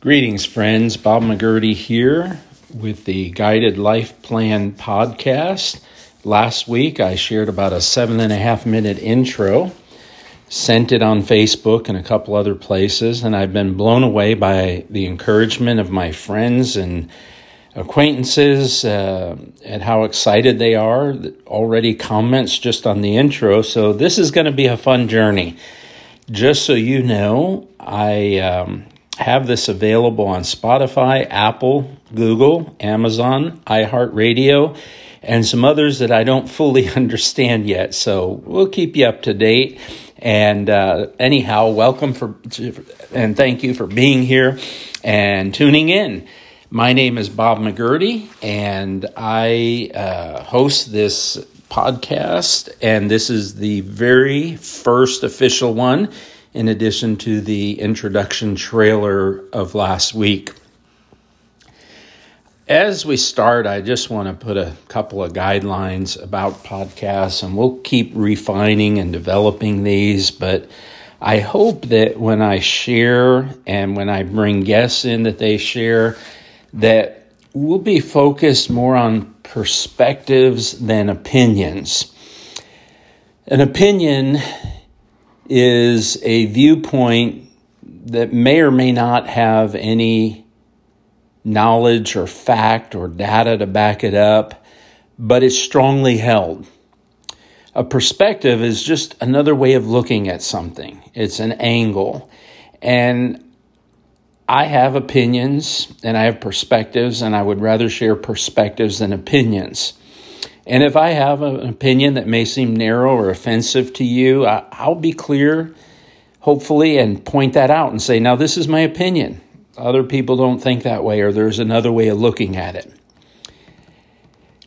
Greetings, friends. Bob McGurty here with the Guided Life Plan podcast. Last week, I shared about a seven and a half minute intro, sent it on Facebook and a couple other places, and I've been blown away by the encouragement of my friends and acquaintances uh, and how excited they are. Already comments just on the intro. So, this is going to be a fun journey. Just so you know, I. Um, have this available on Spotify, Apple, Google, Amazon, iHeartRadio, and some others that I don't fully understand yet. So we'll keep you up to date. And uh, anyhow, welcome for and thank you for being here and tuning in. My name is Bob McGurty, and I uh, host this podcast, and this is the very first official one in addition to the introduction trailer of last week. As we start, I just want to put a couple of guidelines about podcasts, and we'll keep refining and developing these. But I hope that when I share and when I bring guests in that they share, that we'll be focused more on perspectives than opinions. An opinion is a viewpoint that may or may not have any knowledge or fact or data to back it up, but it's strongly held. A perspective is just another way of looking at something, it's an angle. And I have opinions and I have perspectives, and I would rather share perspectives than opinions. And if I have an opinion that may seem narrow or offensive to you, I'll be clear, hopefully, and point that out and say, now, this is my opinion. Other people don't think that way, or there's another way of looking at it.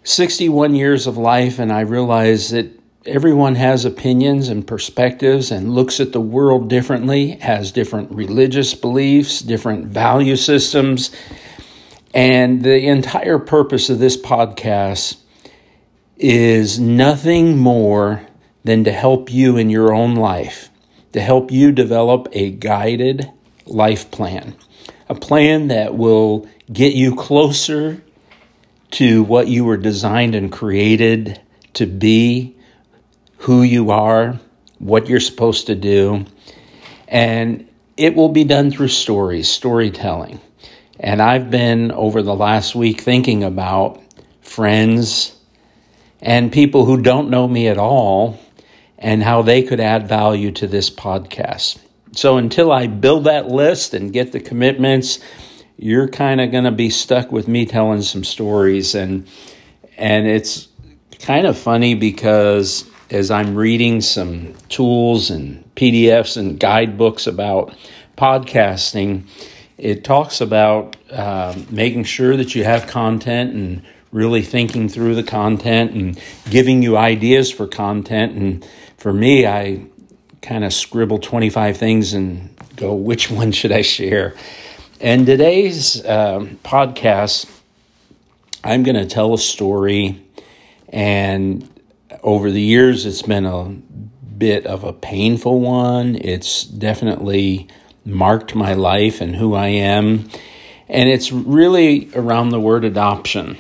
61 years of life, and I realize that everyone has opinions and perspectives and looks at the world differently, has different religious beliefs, different value systems. And the entire purpose of this podcast is nothing more than to help you in your own life, to help you develop a guided life plan, a plan that will get you closer to what you were designed and created to be, who you are, what you're supposed to do. And it will be done through stories, storytelling. And I've been over the last week thinking about friends and people who don't know me at all and how they could add value to this podcast. So until I build that list and get the commitments, you're kind of going to be stuck with me telling some stories and and it's kind of funny because as I'm reading some tools and PDFs and guidebooks about podcasting, it talks about uh, making sure that you have content and really thinking through the content and giving you ideas for content. And for me, I kind of scribble 25 things and go, which one should I share? And today's uh, podcast, I'm going to tell a story. And over the years, it's been a bit of a painful one. It's definitely marked my life and who I am. And it's really around the word adoption.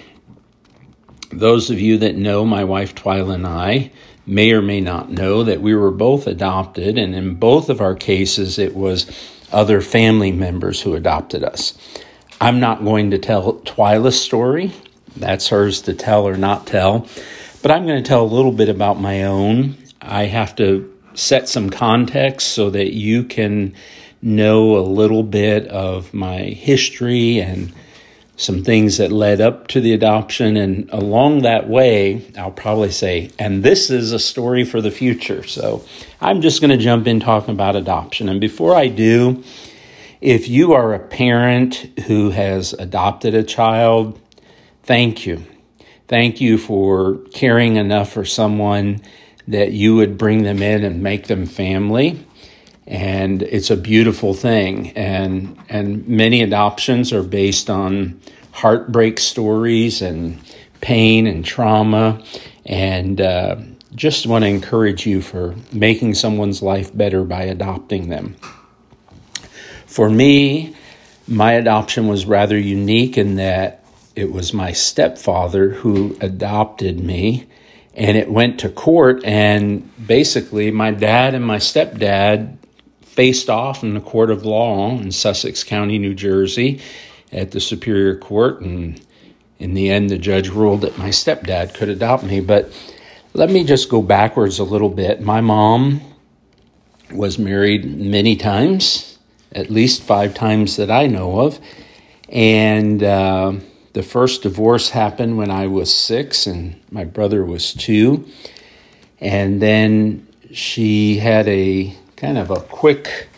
Those of you that know my wife Twyla and I may or may not know that we were both adopted, and in both of our cases, it was other family members who adopted us. I'm not going to tell Twyla's story, that's hers to tell or not tell, but I'm going to tell a little bit about my own. I have to set some context so that you can know a little bit of my history and some things that led up to the adoption. And along that way, I'll probably say, and this is a story for the future. So I'm just going to jump in talking about adoption. And before I do, if you are a parent who has adopted a child, thank you. Thank you for caring enough for someone that you would bring them in and make them family and it's a beautiful thing. And and many adoptions are based on heartbreak stories and pain and trauma, and uh, just want to encourage you for making someone's life better by adopting them. For me, my adoption was rather unique in that it was my stepfather who adopted me and it went to court and basically my dad and my stepdad faced off in the court of law in Sussex County, New Jersey at the Superior Court. And in the end the judge ruled that my stepdad could adopt me. But let me just go backwards a little bit. My mom was married many times at least five times that I know of. And uh, the first divorce happened when I was six and my brother was two. And then she had a kind of a quick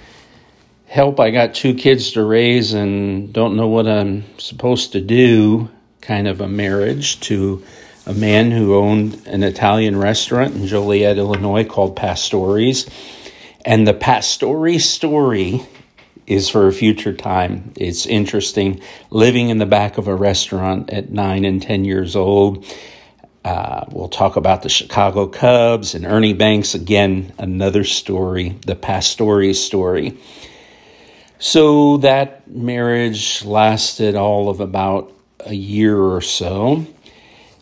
help. I got two kids to raise and don't know what I'm supposed to do kind of a marriage to a man who owned an Italian restaurant in Joliet, Illinois called Pastori's. And the Pastori story is for a future time. It's interesting living in the back of a restaurant at nine and 10 years old. Uh, we'll talk about the Chicago Cubs and Ernie Banks. Again, another story, the Pastori story. So that marriage lasted all of about a year or so.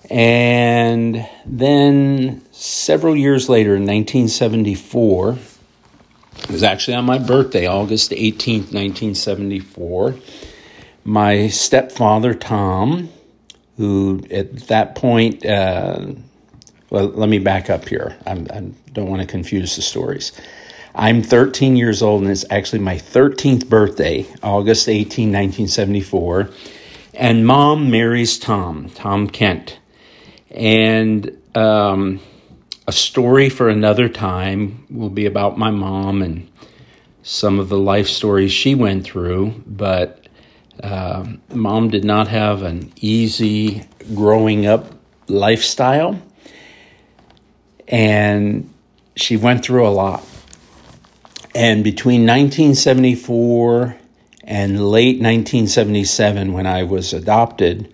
And then several years later, in 1974, it was actually on my birthday, August 18th, 1974. My stepfather, Tom, who at that point, uh, well, let me back up here. I'm, I do not want to confuse the stories. I'm 13 years old, and it's actually my 13th birthday, August 18, 1974. And mom marries Tom, Tom Kent. And um, a story for another time will be about my mom and some of the life stories she went through, but uh, mom did not have an easy growing up lifestyle, and she went through a lot. And between 1974 and late 1977, when I was adopted,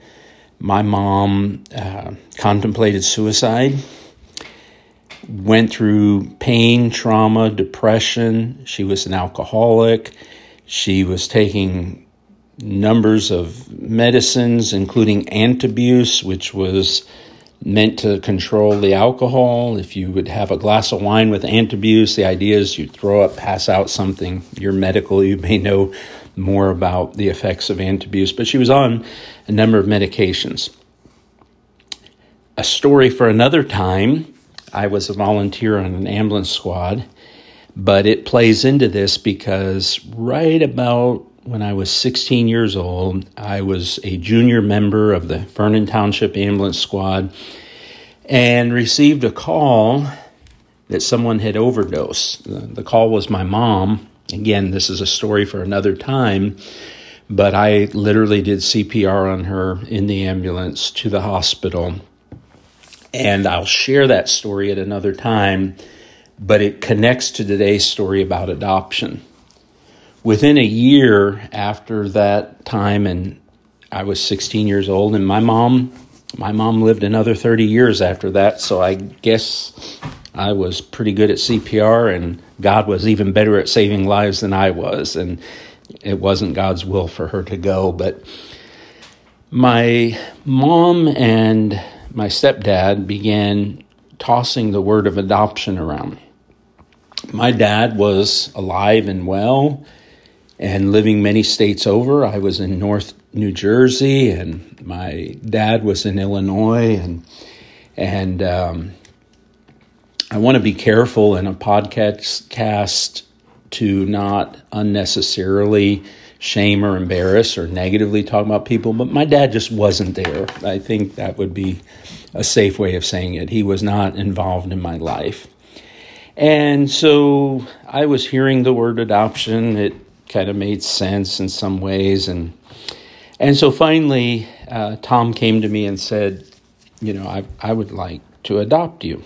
my mom uh, contemplated suicide went through pain, trauma, depression. She was an alcoholic. She was taking numbers of medicines, including antabuse, which was meant to control the alcohol. If you would have a glass of wine with antabuse, the idea is you throw up, pass out something. You're medical, you may know more about the effects of antabuse, but she was on a number of medications. A story for another time I was a volunteer on an ambulance squad, but it plays into this because right about when I was 16 years old, I was a junior member of the Vernon Township Ambulance Squad and received a call that someone had overdosed. The call was my mom. Again, this is a story for another time, but I literally did CPR on her in the ambulance to the hospital and I'll share that story at another time, but it connects to today's story about adoption. Within a year after that time, and I was 16 years old, and my mom, my mom lived another 30 years after that, so I guess I was pretty good at CPR, and God was even better at saving lives than I was, and it wasn't God's will for her to go, but my mom and my stepdad began tossing the word of adoption around. My dad was alive and well and living many states over. I was in North New Jersey, and my dad was in Illinois, and and um, I want to be careful in a podcast cast to not unnecessarily shame or embarrass or negatively talk about people, but my dad just wasn't there. I think that would be a safe way of saying it. He was not involved in my life. And so I was hearing the word adoption. It kind of made sense in some ways. And, and so finally, uh, Tom came to me and said, You know, I, I would like to adopt you.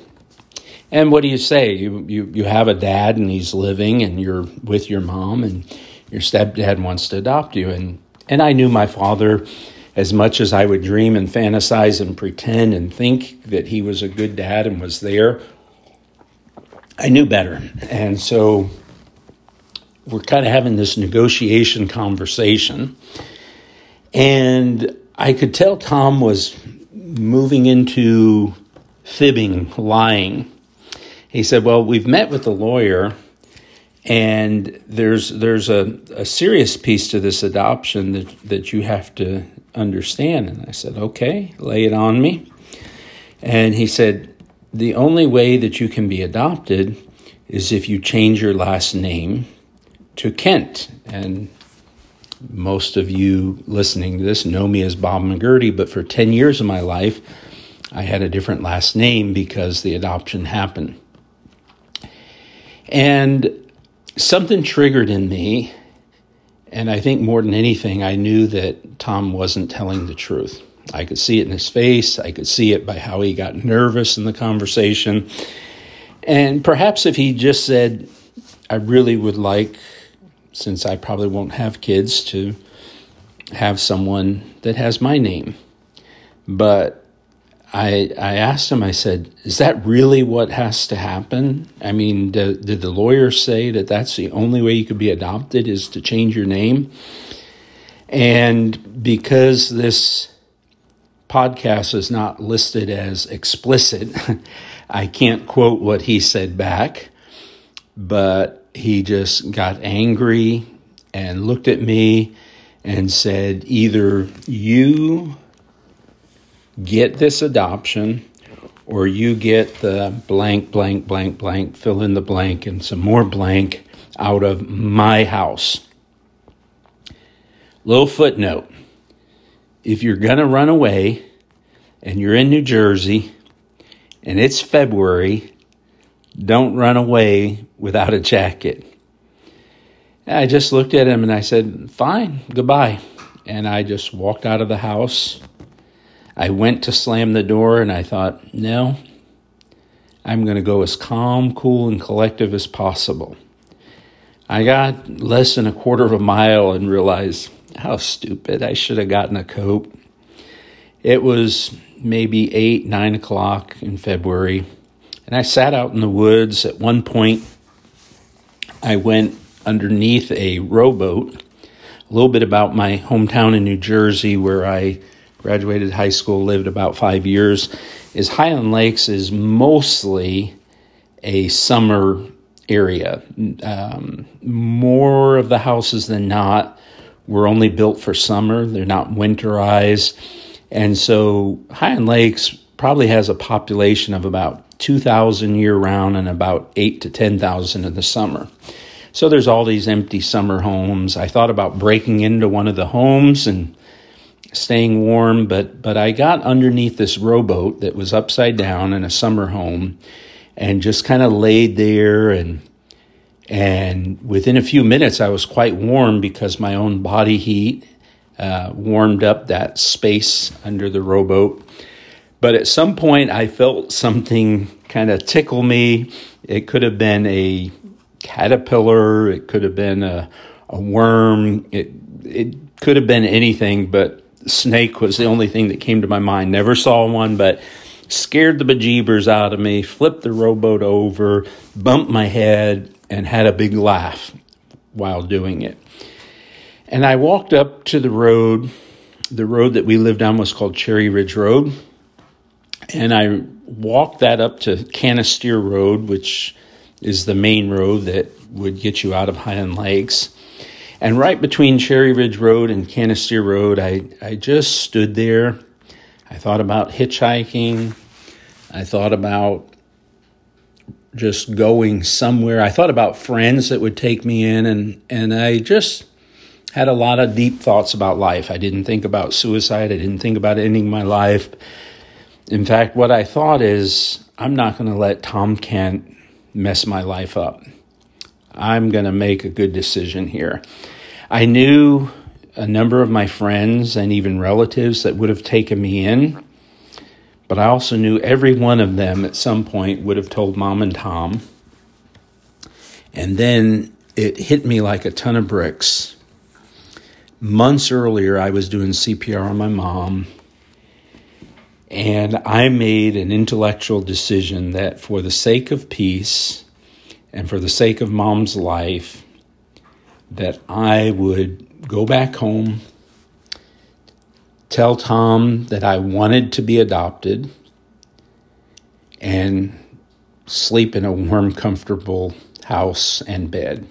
And what do you say? You, you, you have a dad and he's living and you're with your mom and your stepdad wants to adopt you. And, and I knew my father as much as I would dream and fantasize and pretend and think that he was a good dad and was there, I knew better. And so we're kind of having this negotiation conversation. And I could tell Tom was moving into fibbing, lying. He said, Well, we've met with the lawyer, and there's, there's a, a serious piece to this adoption that, that you have to understand. And I said, Okay, lay it on me. And he said, The only way that you can be adopted is if you change your last name to Kent. And most of you listening to this know me as Bob McGurty, but for 10 years of my life, I had a different last name because the adoption happened. And something triggered in me, and I think more than anything, I knew that Tom wasn't telling the truth. I could see it in his face, I could see it by how he got nervous in the conversation. And perhaps if he just said, I really would like since I probably won't have kids, to have someone that has my name. But I I asked him. I said, "Is that really what has to happen? I mean, did, did the lawyer say that that's the only way you could be adopted is to change your name?" And because this podcast is not listed as explicit, I can't quote what he said back. But he just got angry and looked at me and said, Either you get this adoption or you get the blank, blank, blank, blank, fill in the blank and some more blank out of my house. Little footnote if you're going to run away and you're in New Jersey and it's February don't run away without a jacket. I just looked at him and I said, Fine, goodbye. And I just walked out of the house. I went to slam the door and I thought, No, I'm going to go as calm, cool, and collective as possible. I got less than a quarter of a mile and realized how stupid. I should have gotten a coat. It was maybe 8, 9 o'clock in February. And I sat out in the woods. At one point, I went underneath a rowboat. A little bit about my hometown in New Jersey, where I graduated high school, lived about five years, is Highland Lakes is mostly a summer area. Um, more of the houses than not were only built for summer, they're not winterized. And so Highland Lakes probably has a population of about 2,000 year round and about 8 to 10,000 in the summer. So there's all these empty summer homes. I thought about breaking into one of the homes and staying warm, but but I got underneath this rowboat that was upside down in a summer home and just kind of laid there and and within a few minutes I was quite warm because my own body heat uh, warmed up that space under the rowboat but at some point, I felt something kind of tickle me. It could have been a caterpillar, it could have been a, a worm, it, it could have been anything, but snake was the only thing that came to my mind. Never saw one, but scared the bejeebers out of me, flipped the rowboat over, bumped my head, and had a big laugh while doing it. And I walked up to the road. The road that we lived on was called Cherry Ridge Road. And I walked that up to Canistear Road, which is the main road that would get you out of Highland Lakes. And right between Cherry Ridge Road and Canistear Road, I, I just stood there. I thought about hitchhiking. I thought about just going somewhere. I thought about friends that would take me in, and, and I just had a lot of deep thoughts about life. I didn't think about suicide, I didn't think about ending my life. In fact, what I thought is, I'm not going to let Tom Kent mess my life up. I'm going to make a good decision here. I knew a number of my friends and even relatives that would have taken me in, but I also knew every one of them at some point would have told mom and Tom. And then it hit me like a ton of bricks. Months earlier, I was doing CPR on my mom and I made an intellectual decision that for the sake of peace and for the sake of mom's life, that I would go back home, tell Tom that I wanted to be adopted, and sleep in a warm, comfortable house and bed.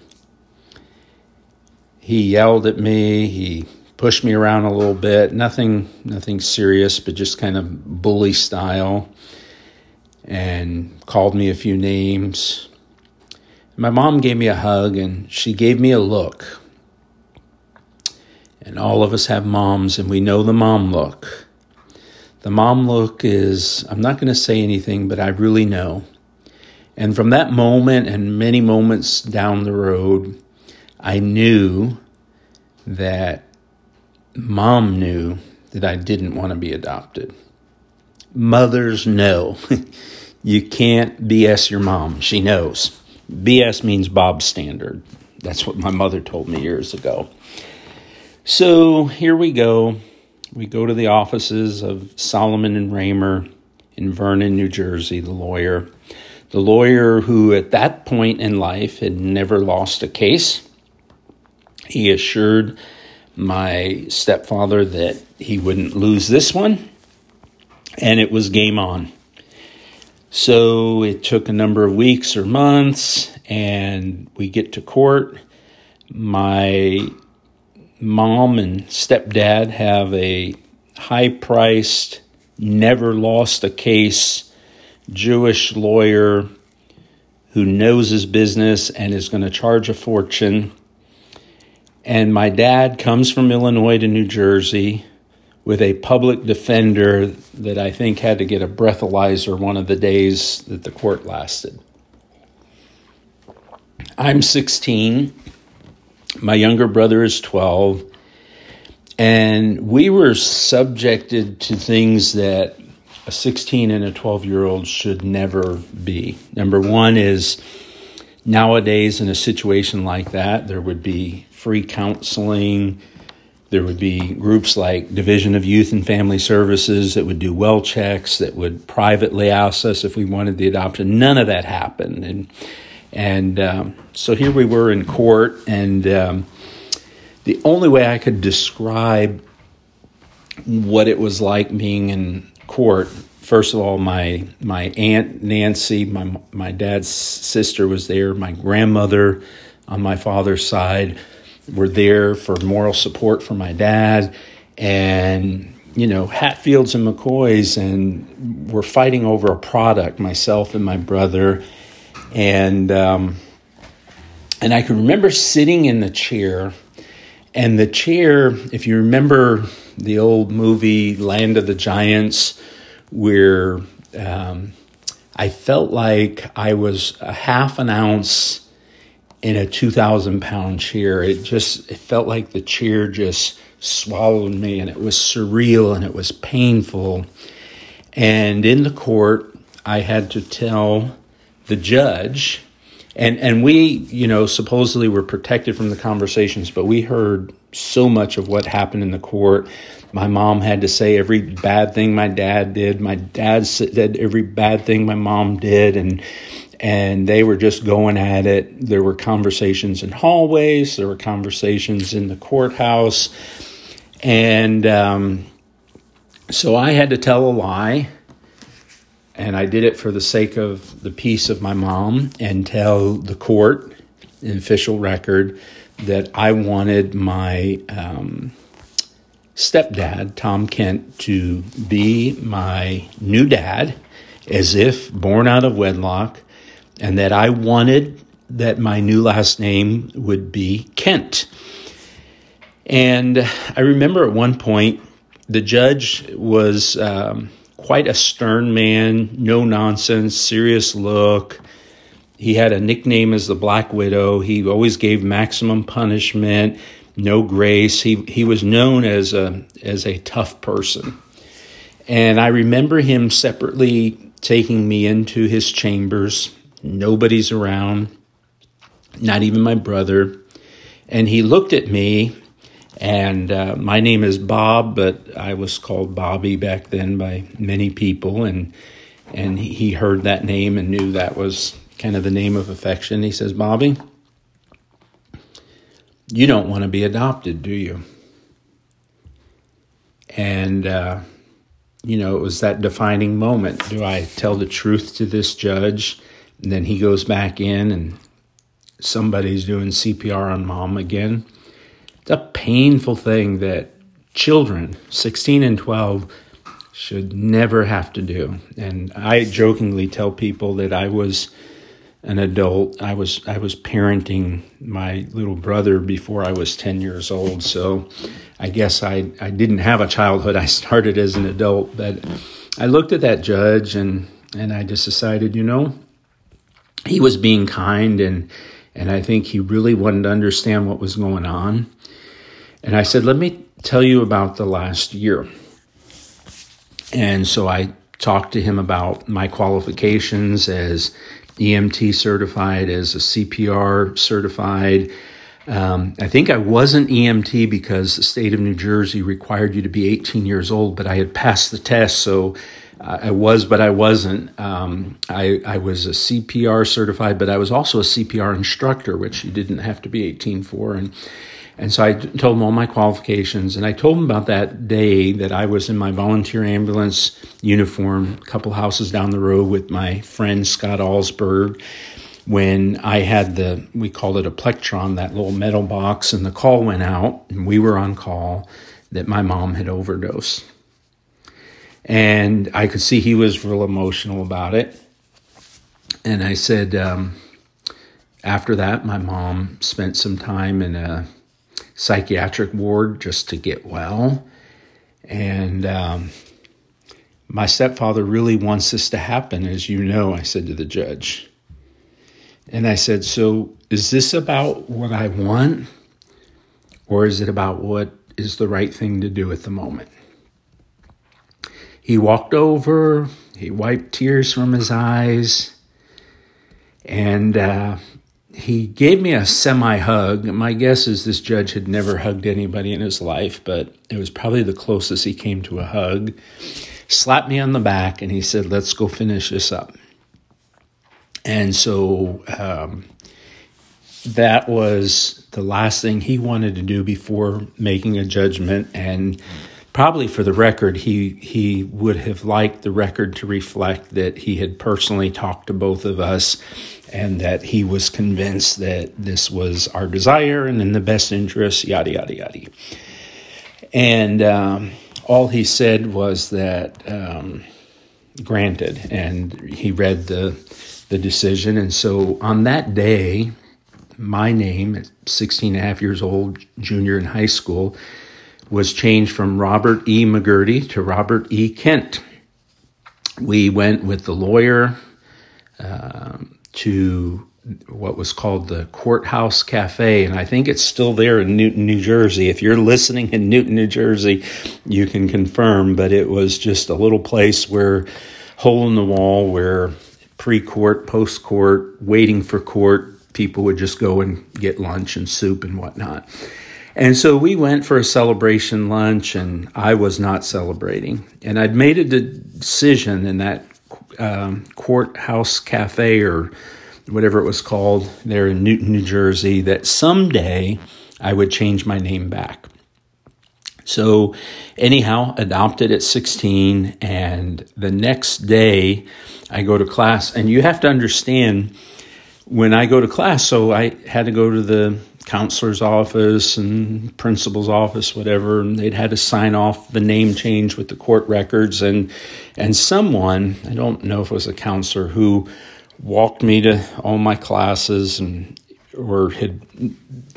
He yelled at me, he pushed me around a little bit, nothing nothing serious, but just kind of bully style and called me a few names. My mom gave me a hug and she gave me a look. And all of us have moms and we know the mom look. The mom look is, I'm not going to say anything, but I really know. And from that moment and many moments down the road, I knew that mom knew that I didn't want to be adopted. Mothers know. You can't BS your mom. She knows. BS means Bob standard. That's what my mother told me years ago. So here we go. We go to the offices of Solomon and Raymer in Vernon, New Jersey, the lawyer. The lawyer who, at that point in life, had never lost a case. He assured my stepfather that he wouldn't lose this one, and it was game on. So it took a number of weeks or months, and we get to court. My mom and stepdad have a high priced, never lost a case Jewish lawyer who knows his business and is going to charge a fortune. And my dad comes from Illinois to New Jersey with a public defender that I think had to get a breathalyzer one of the days that the court lasted. I'm 16. My younger brother is 12. And we were subjected to things that a 16 and a 12 year old should never be. Number one is nowadays, in a situation like that, there would be free counseling there would be groups like Division of Youth and Family Services that would do well checks, that would privately ask us if we wanted the adoption. None of that happened, and and um, so here we were in court, and um, the only way I could describe what it was like being in court. First of all, my my aunt Nancy, my my dad's sister, was there. My grandmother on my father's side were there for moral support for my dad. And you know hatfields and mccoys and we're fighting over a product myself and my brother. And um, and i can remember sitting in the chair. And the chair if you remember the old movie land of the giants where um, i felt like i was a half an ounce in a 2,000 pound chair. It just, it felt like the chair just swallowed me and it was surreal and it was painful. And in the court, I had to tell the judge, and, and we, you know, supposedly were protected from the conversations, but we heard so much of what happened in the court. My mom had to say every bad thing my dad did. My dad said every bad thing my mom did. And, and they were just going at it. There were conversations in hallways, there were conversations in the courthouse, and um, so I had to tell a lie, and I did it for the sake of the peace of my mom and tell the court, an official record, that I wanted my um, stepdad, Tom Kent, to be my new dad, as if born out of wedlock and that I wanted that my new last name would be Kent. And I remember at one point, the judge was um, quite a stern man, no nonsense, serious look. He had a nickname as the Black Widow. He always gave maximum punishment, no grace. He he was known as a as a tough person. And I remember him separately taking me into his chambers Nobody's around, not even my brother. And he looked at me, and uh, my name is Bob, but I was called Bobby back then by many people. And, and he heard that name and knew that was kind of the name of affection. He says, Bobby, You don't want to be adopted, do you? And, uh, you know, it was that defining moment. Do I tell the truth to this judge? And then he goes back in and somebody's doing CPR on mom again. It's a painful thing that children, 16 and 12, should never have to do. And I jokingly tell people that I was an adult. I was I was parenting my little brother before I was 10 years old. So I guess I I didn't have a childhood. I started as an adult, but I looked at that judge and and I just decided, you know, he was being kind and and I think he really wanted to understand what was going on. And I said, "Let me tell you about the last year." And so I talked to him about my qualifications as EMT certified, as a CPR certified. Um, I think I wasn't EMT because the state of New Jersey required you to be 18 years old, but I had passed the test, so I was, but I wasn't. Um, I, I was a CPR certified, but I was also a CPR instructor, which you didn't have to be 18 for. And and so I told him all my qualifications, and I told him about that day that I was in my volunteer ambulance uniform, a couple houses down the road with my friend Scott Alsberg, when I had the, we called it a plectron, that little metal box, and the call went out, and we were on call that my mom had overdosed. And I could see he was real emotional about it. And I said, um, after that, my mom spent some time in a psychiatric ward just to get well. And um, my stepfather really wants this to happen, as you know, I said to the judge. And I said, So is this about what I want? Or is it about what is the right thing to do at the moment? He walked over, he wiped tears from his eyes, and uh, he gave me a semi hug. My guess is this judge had never hugged anybody in his life, but it was probably the closest he came to a hug. Slapped me on the back and he said, Let's go finish this up. And so um, that was the last thing he wanted to do before making a judgment. And probably for the record, he, he would have liked the record to reflect that he had personally talked to both of us and that he was convinced that this was our desire and in the best interest, yada, yada, yada. And um, all he said was that um, granted, and he read the, the decision. And so on that day, my name at 16 and a half years old, junior in high school, was changed from Robert E. McGurty to Robert E. Kent. We went with the lawyer. Um, to what was called the Courthouse Cafe, and I think it's still there in Newton, New Jersey. If you're listening in Newton, New Jersey, you can confirm, but it was just a little place where, hole in the wall, where pre court, post court, waiting for court, people would just go and get lunch and soup and whatnot. And so we went for a celebration lunch, and I was not celebrating. And I'd made a decision in that um, Courthouse Cafe or whatever it was called there in Newton, New Jersey, that someday I would change my name back. So, anyhow, adopted at 16, and the next day I go to class. And you have to understand when I go to class, so I had to go to the counselor's office and principal's office, whatever, and they'd had to sign off the name change with the court records. And and someone, I don't know if it was a counselor, who walked me to all my classes and or had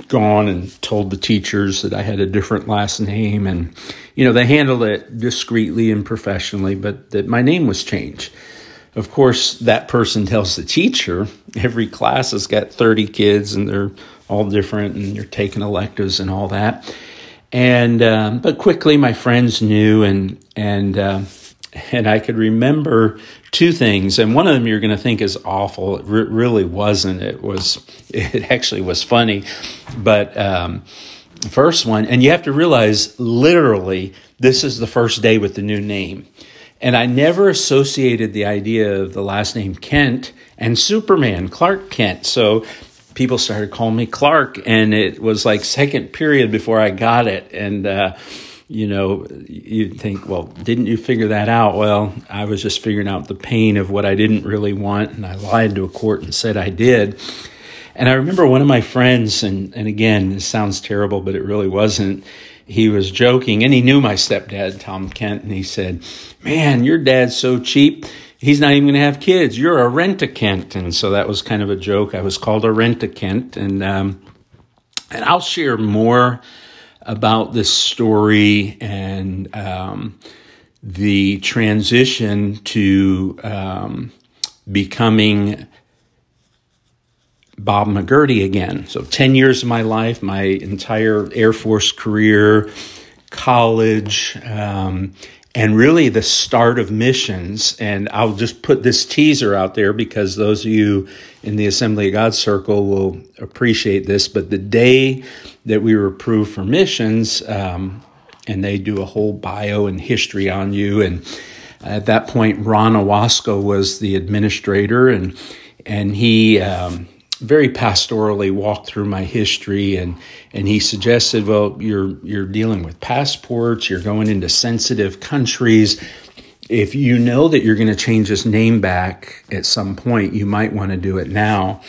gone and told the teachers that I had a different last name and you know they handled it discreetly and professionally but that my name was changed of course that person tells the teacher every class has got 30 kids and they're all different and you're taking electives and all that and um, but quickly my friends knew and and uh, and I could remember two things, and one of them you're going to think is awful. It re- really wasn't. It was. It actually was funny, but um, first one, and you have to realize, literally, this is the first day with the new name, and I never associated the idea of the last name Kent and Superman, Clark Kent. So people started calling me Clark, and it was like second period before I got it. And, uh, you know, you'd think, well, didn't you figure that out? Well, I was just figuring out the pain of what I didn't really want, and I lied to a court and said I did. And I remember one of my friends, and, and again, this sounds terrible, but it really wasn't. He was joking, and he knew my stepdad, Tom Kent, and he said, Man, your dad's so cheap he's not even going to have kids. You're a rent a Kent. And so that was kind of a joke. I was called a rent a Kent. And, um, and I'll share more about this story and um, the transition to um, becoming Bob McGurty again. So, 10 years of my life, my entire Air Force career, college, um, and really the start of missions. And I'll just put this teaser out there because those of you in the Assembly of God circle will appreciate this. But the day that we were approved for missions, um, and they do a whole bio and history on you. And at that point, Ron Iwasko was the administrator, and and he um, very pastorally walked through my history and and he suggested well you're you're dealing with passports you're going into sensitive countries. If you know that you're going to change this name back at some point you might want to do it now.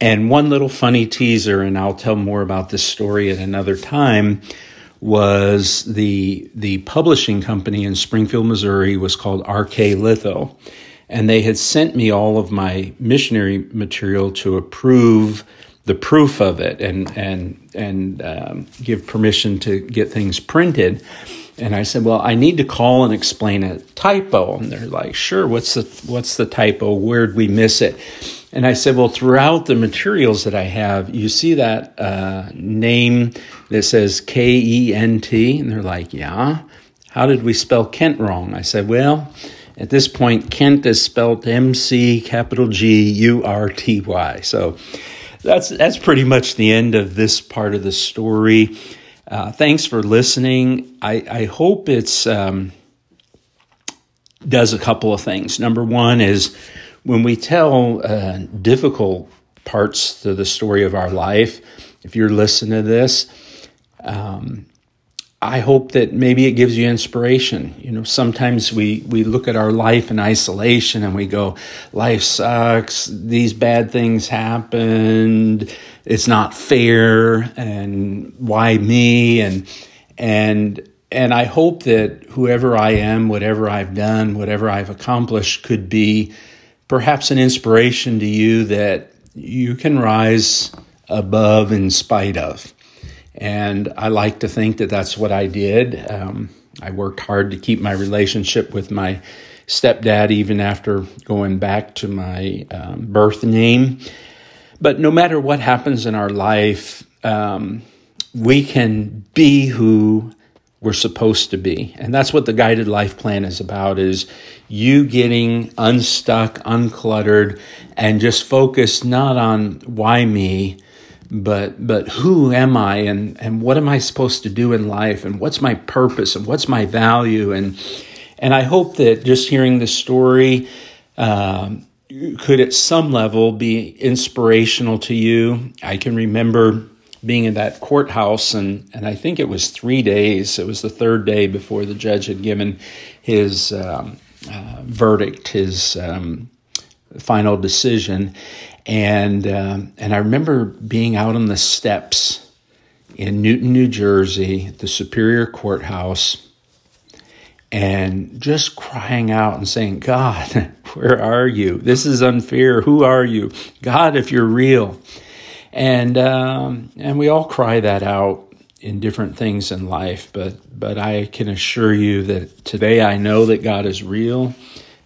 And one little funny teaser and I'll tell more about this story at another time was the the publishing company in Springfield Missouri was called RK Litho and they had sent me all of my missionary material to approve the proof of it and and and um, give permission to get things printed. And I said, "Well, I need to call and explain a typo." And they're like, "Sure. What's the what's the typo? Where'd we miss it?" And I said, "Well, throughout the materials that I have, you see that uh, name that says K E N T?" And they're like, "Yeah." How did we spell Kent wrong? I said, "Well." At this point, Kent is spelled M C capital G U R T Y. So that's that's pretty much the end of this part of the story. Uh, thanks for listening. I, I hope it's um, does a couple of things. Number one is when we tell uh, difficult parts to the story of our life. If you're listening to this, um, I hope that maybe it gives you inspiration. You know, sometimes we, we look at our life in isolation and we go, life sucks. These bad things happened. It's not fair. And why me? And, and, and I hope that whoever I am, whatever I've done, whatever I've accomplished could be perhaps an inspiration to you that you can rise above in spite of. And I like to think that that's what I did. Um, I worked hard to keep my relationship with my stepdad even after going back to my um, birth name. But no matter what happens in our life, um, we can be who we're supposed to be. And that's what the guided life plan is about is you getting unstuck, uncluttered, and just focused not on why me, but but who am I and and what am I supposed to do in life and what's my purpose and what's my value and and I hope that just hearing this story um, could at some level be inspirational to you. I can remember being in that courthouse and and I think it was three days. It was the third day before the judge had given his um, uh, verdict, his um, final decision, and um, and I remember being out on the steps in Newton, New Jersey, the Superior Courthouse, and just crying out and saying, "God, where are you? This is unfair. Who are you, God? If you're real." And um, and we all cry that out in different things in life, but but I can assure you that today I know that God is real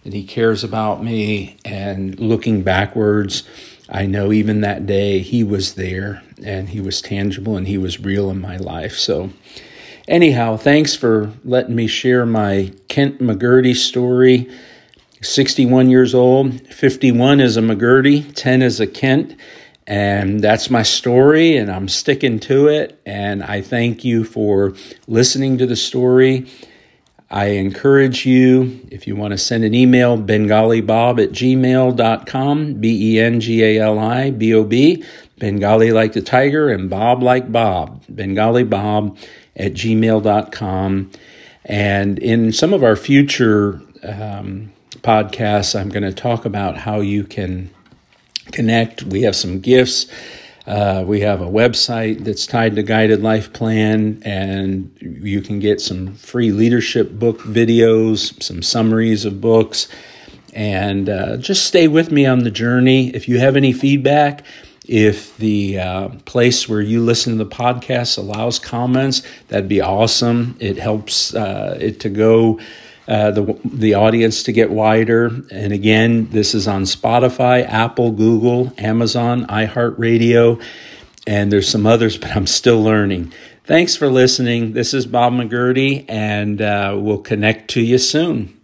that He cares about me. And looking backwards, I know even that day He was there and He was tangible and He was real in my life. So, anyhow, thanks for letting me share my Kent McGurty story. 61 years old, 51 is a McGurty, 10 is a Kent. And that's my story, and I'm sticking to it. And I thank you for listening to the story. I encourage you, if you want to send an email, bengalibob at gmail.com, B E N G A L I B O B, Bengali like the tiger and Bob like Bob, Bengali Bob at gmail.com. And in some of our future um, podcasts, I'm going to talk about how you can connect. We have some gifts. Uh, we have a website that's tied to Guided Life Plan, and you can get some free leadership book videos, some summaries of books, and uh, just stay with me on the journey. If you have any feedback, if the uh, place where you listen to the podcast allows comments, that'd be awesome. It helps uh, it to go. Uh, the the audience to get wider. And again, this is on Spotify, Apple, Google, Amazon, iHeartRadio, and there's some others, but I'm still learning. Thanks for listening. This is Bob McGurty, and uh, we'll connect to you soon.